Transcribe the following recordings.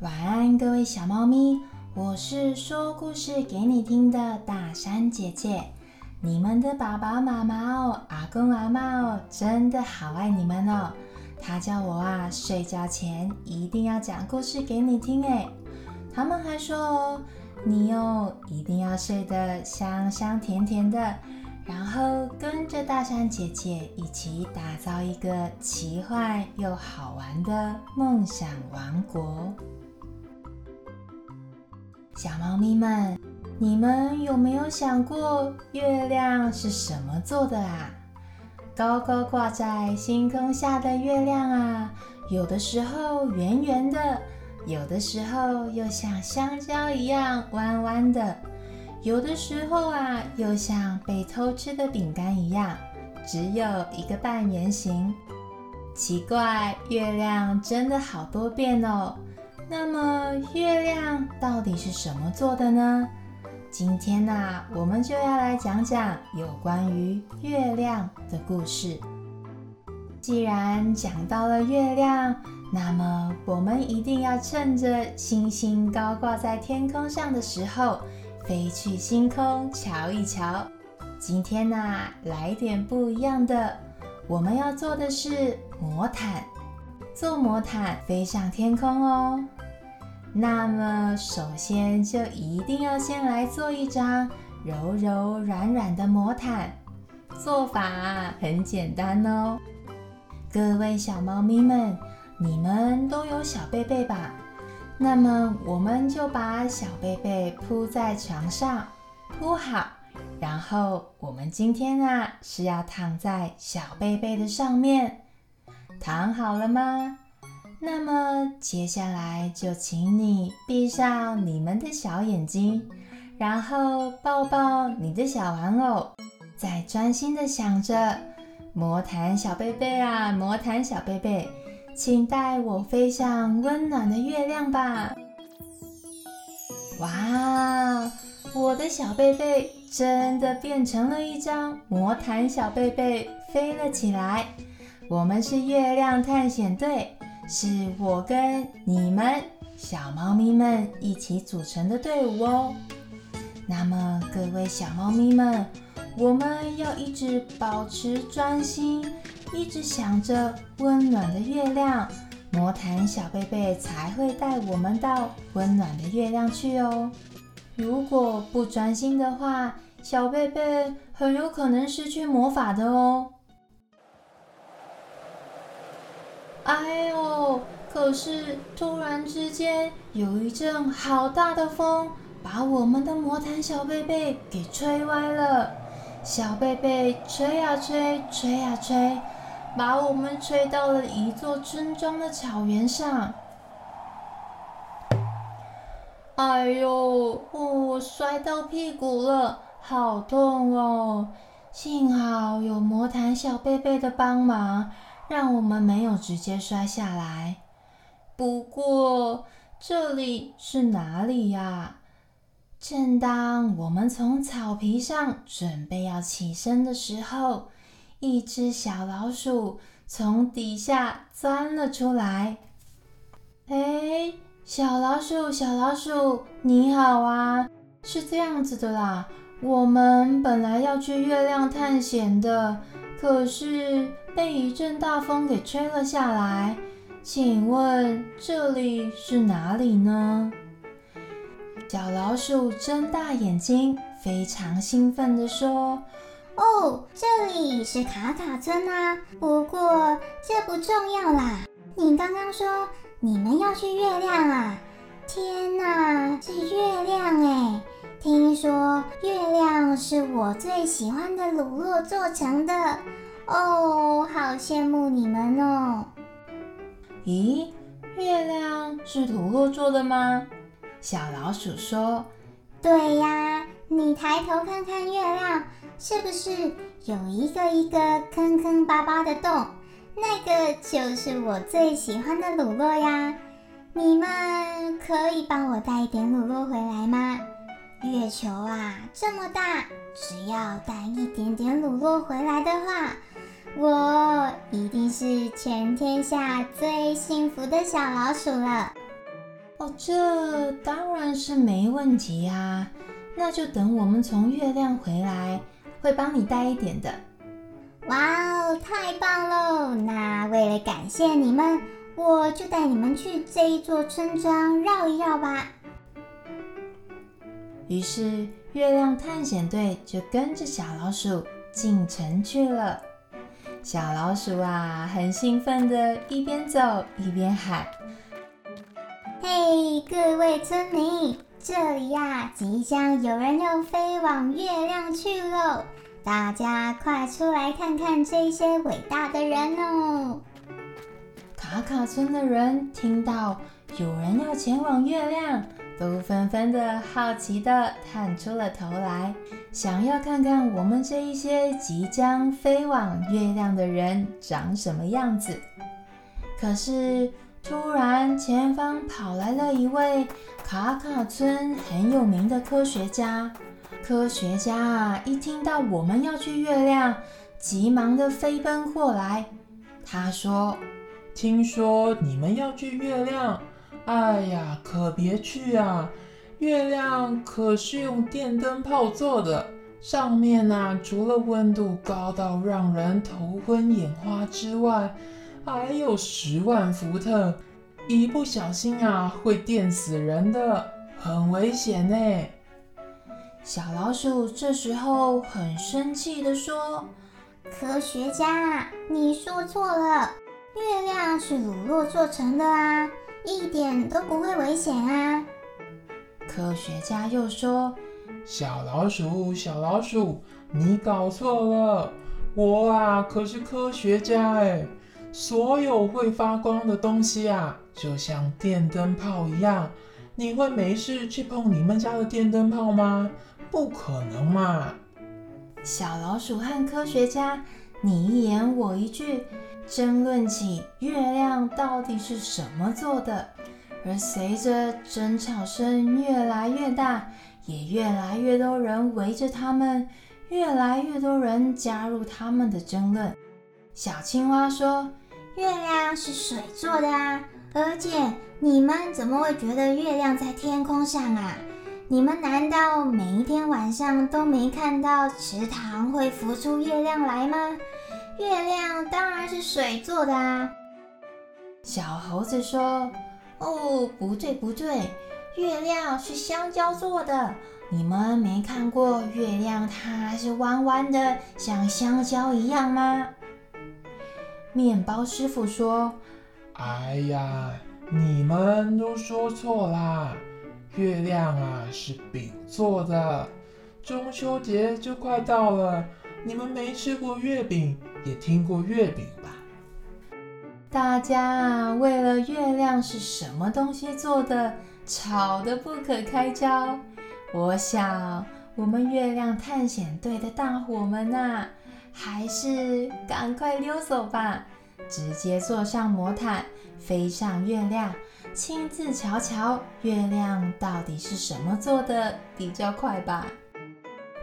晚安，各位小猫咪，我是说故事给你听的大山姐姐。你们的爸爸妈妈哦，阿公阿妈哦，真的好爱你们哦。他叫我啊，睡觉前一定要讲故事给你听诶。他们还说哦，你哦一定要睡得香香甜甜的，然后跟着大山姐姐一起打造一个奇幻又好玩的梦想王国。小猫咪们，你们有没有想过月亮是什么做的啊？高高挂在星空下的月亮啊，有的时候圆圆的，有的时候又像香蕉一样弯弯的，有的时候啊，又像被偷吃的饼干一样，只有一个半圆形。奇怪，月亮真的好多变哦。那么月亮到底是什么做的呢？今天呢，我们就要来讲讲有关于月亮的故事。既然讲到了月亮，那么我们一定要趁着星星高挂在天空上的时候，飞去星空瞧一瞧。今天呢，来点不一样的，我们要做的是魔毯，坐魔毯飞上天空哦。那么，首先就一定要先来做一张柔柔软软的魔毯。做法很简单哦。各位小猫咪们，你们都有小被被吧？那么，我们就把小被被铺在床上，铺好。然后，我们今天啊是要躺在小被被的上面。躺好了吗？那么接下来就请你闭上你们的小眼睛，然后抱抱你的小玩偶，再专心的想着魔毯小贝贝啊，魔毯小贝贝，请带我飞向温暖的月亮吧！哇，我的小贝贝真的变成了一张魔毯小贝贝，飞了起来。我们是月亮探险队。是我跟你们小猫咪们一起组成的队伍哦。那么各位小猫咪们，我们要一直保持专心，一直想着温暖的月亮，魔毯小贝贝才会带我们到温暖的月亮去哦。如果不专心的话，小贝贝很有可能失去魔法的哦。哎呦！可是突然之间，有一阵好大的风，把我们的魔毯小贝贝给吹歪了。小贝贝吹呀吹，吹呀吹，把我们吹到了一座村庄的草原上。哎呦！我摔到屁股了，好痛哦！幸好有魔毯小贝贝的帮忙。让我们没有直接摔下来。不过这里是哪里呀？正当我们从草皮上准备要起身的时候，一只小老鼠从底下钻了出来。哎，小老鼠，小老鼠，你好啊！是这样子的啦，我们本来要去月亮探险的，可是……被一阵大风给吹了下来，请问这里是哪里呢？小老鼠睁大眼睛，非常兴奋地说：“哦，这里是卡卡村啊！不过这不重要啦。你刚刚说你们要去月亮啊？天哪，是月亮哎！听说月亮是我最喜欢的乳酪做成的。”哦，好羡慕你们哦！咦，月亮是乳酪做的吗？小老鼠说：“对呀，你抬头看看月亮，是不是有一个一个坑坑巴巴的洞？那个就是我最喜欢的乳酪呀！你们可以帮我带一点乳酪回来吗？月球啊，这么大，只要带一点点乳酪回来的话。”我一定是全天下最幸福的小老鼠了。哦，这当然是没问题啊。那就等我们从月亮回来，会帮你带一点的。哇哦，太棒喽！那为了感谢你们，我就带你们去这一座村庄绕一绕吧。于是，月亮探险队就跟着小老鼠进城去了。小老鼠啊，很兴奋的一边走一边喊：“嘿，各位村民，这里呀，即将有人要飞往月亮去喽！大家快出来看看这些伟大的人哦！”卡卡村的人听到有人要前往月亮。都纷纷的好奇的探出了头来，想要看看我们这一些即将飞往月亮的人长什么样子。可是突然，前方跑来了一位卡卡村很有名的科学家。科学家啊，一听到我们要去月亮，急忙的飞奔过来。他说：“听说你们要去月亮。”哎呀，可别去啊！月亮可是用电灯泡做的，上面啊，除了温度高到让人头昏眼花之外，还有十万伏特，一不小心啊，会电死人的，很危险呢。小老鼠这时候很生气的说：“科学家，你说错了，月亮是乳酪做成的啊。”一点都不会危险啊！科学家又说：“小老鼠，小老鼠，你搞错了，我啊可是科学家哎！所有会发光的东西啊，就像电灯泡一样，你会没事去碰你们家的电灯泡吗？不可能嘛！”小老鼠和科学家你一言我一句。争论起月亮到底是什么做的，而随着争吵声越来越大，也越来越多人围着他们，越来越多人加入他们的争论。小青蛙说：“月亮是水做的啊，而且你们怎么会觉得月亮在天空上啊？你们难道每一天晚上都没看到池塘会浮出月亮来吗？”月亮当然是水做的啊！小猴子说：“哦，不对不对，月亮是香蕉做的。你们没看过月亮，它是弯弯的，像香蕉一样吗？”面包师傅说：“哎呀，你们都说错啦！月亮啊是饼做的。中秋节就快到了，你们没吃过月饼？”也听过月饼吧？大家啊，为了月亮是什么东西做的，吵得不可开交。我想，我们月亮探险队的大伙们呐，还是赶快溜走吧，直接坐上魔毯，飞上月亮，亲自瞧瞧月亮到底是什么做的比较快吧。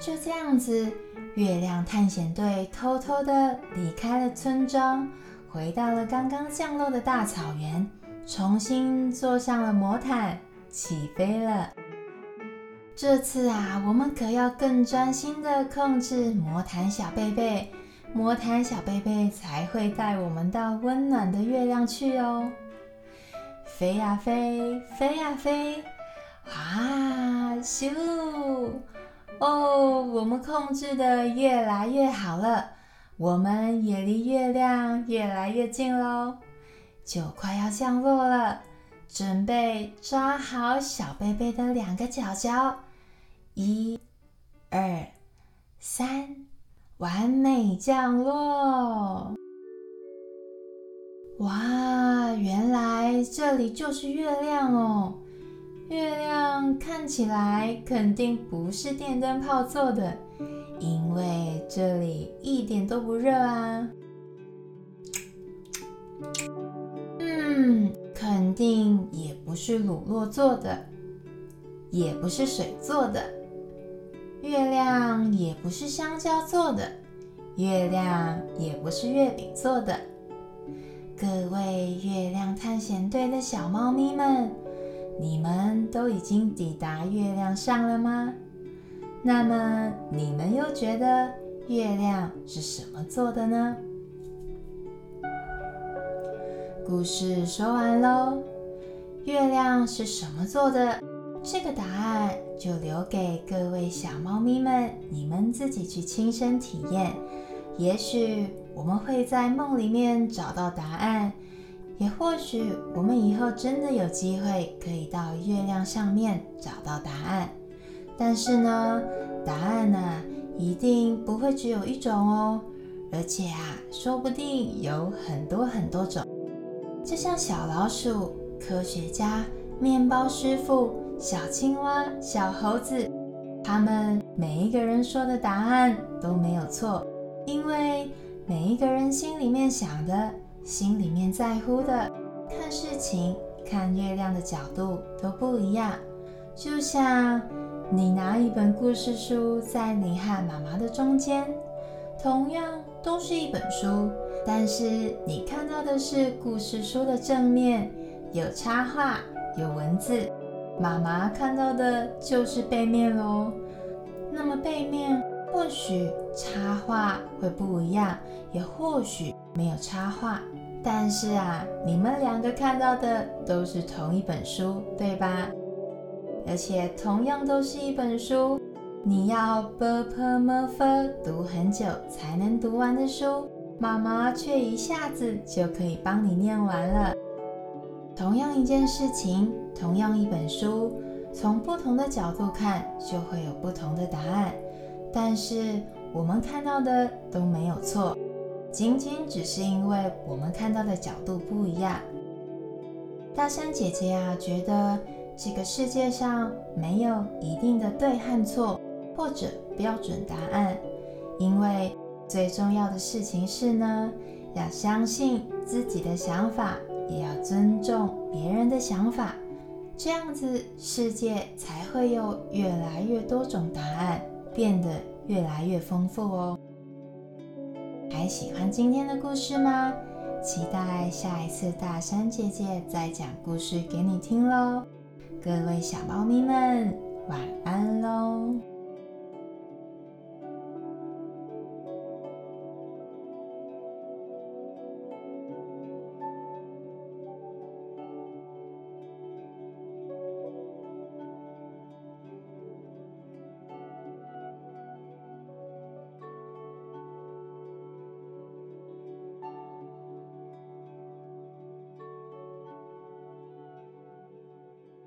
就这样子。月亮探险队偷偷地离开了村庄，回到了刚刚降落的大草原，重新坐上了魔毯，起飞了。这次啊，我们可要更专心地控制魔毯小贝贝，魔毯小贝贝才会带我们到温暖的月亮去哦。飞呀飞，飞呀飞，啊，咻！哦，我们控制的越来越好了，我们也离月亮越来越近喽，就快要降落了，准备抓好小贝贝的两个脚脚，一、二、三，完美降落！哇，原来这里就是月亮哦。月亮看起来肯定不是电灯泡做的，因为这里一点都不热啊。嗯，肯定也不是乳酪做的，也不是水做的，月亮也不是香蕉做的，月亮也不是月饼做的。各位月亮探险队的小猫咪们。你们都已经抵达月亮上了吗？那么你们又觉得月亮是什么做的呢？故事说完喽。月亮是什么做的？这个答案就留给各位小猫咪们，你们自己去亲身体验。也许我们会在梦里面找到答案。也或许我们以后真的有机会可以到月亮上面找到答案，但是呢，答案呢一定不会只有一种哦，而且啊，说不定有很多很多种。就像小老鼠、科学家、面包师傅、小青蛙、小猴子，他们每一个人说的答案都没有错，因为每一个人心里面想的。心里面在乎的，看事情、看月亮的角度都不一样。就像你拿一本故事书在你和妈妈的中间，同样都是一本书，但是你看到的是故事书的正面，有插画、有文字；妈妈看到的就是背面喽。那么背面或许插画会不一样，也或许。没有插画，但是啊，你们两个看到的都是同一本书，对吧？而且同样都是一本书，你要 b p m f 读很久才能读完的书，妈妈却一下子就可以帮你念完了。同样一件事情，同样一本书，从不同的角度看就会有不同的答案，但是我们看到的都没有错。仅仅只是因为我们看到的角度不一样。大山姐姐啊，觉得这个世界上没有一定的对和错，或者标准答案。因为最重要的事情是呢，要相信自己的想法，也要尊重别人的想法，这样子世界才会有越来越多种答案，变得越来越丰富哦。还喜欢今天的故事吗？期待下一次大山姐姐再讲故事给你听喽！各位小猫咪们，晚安喽！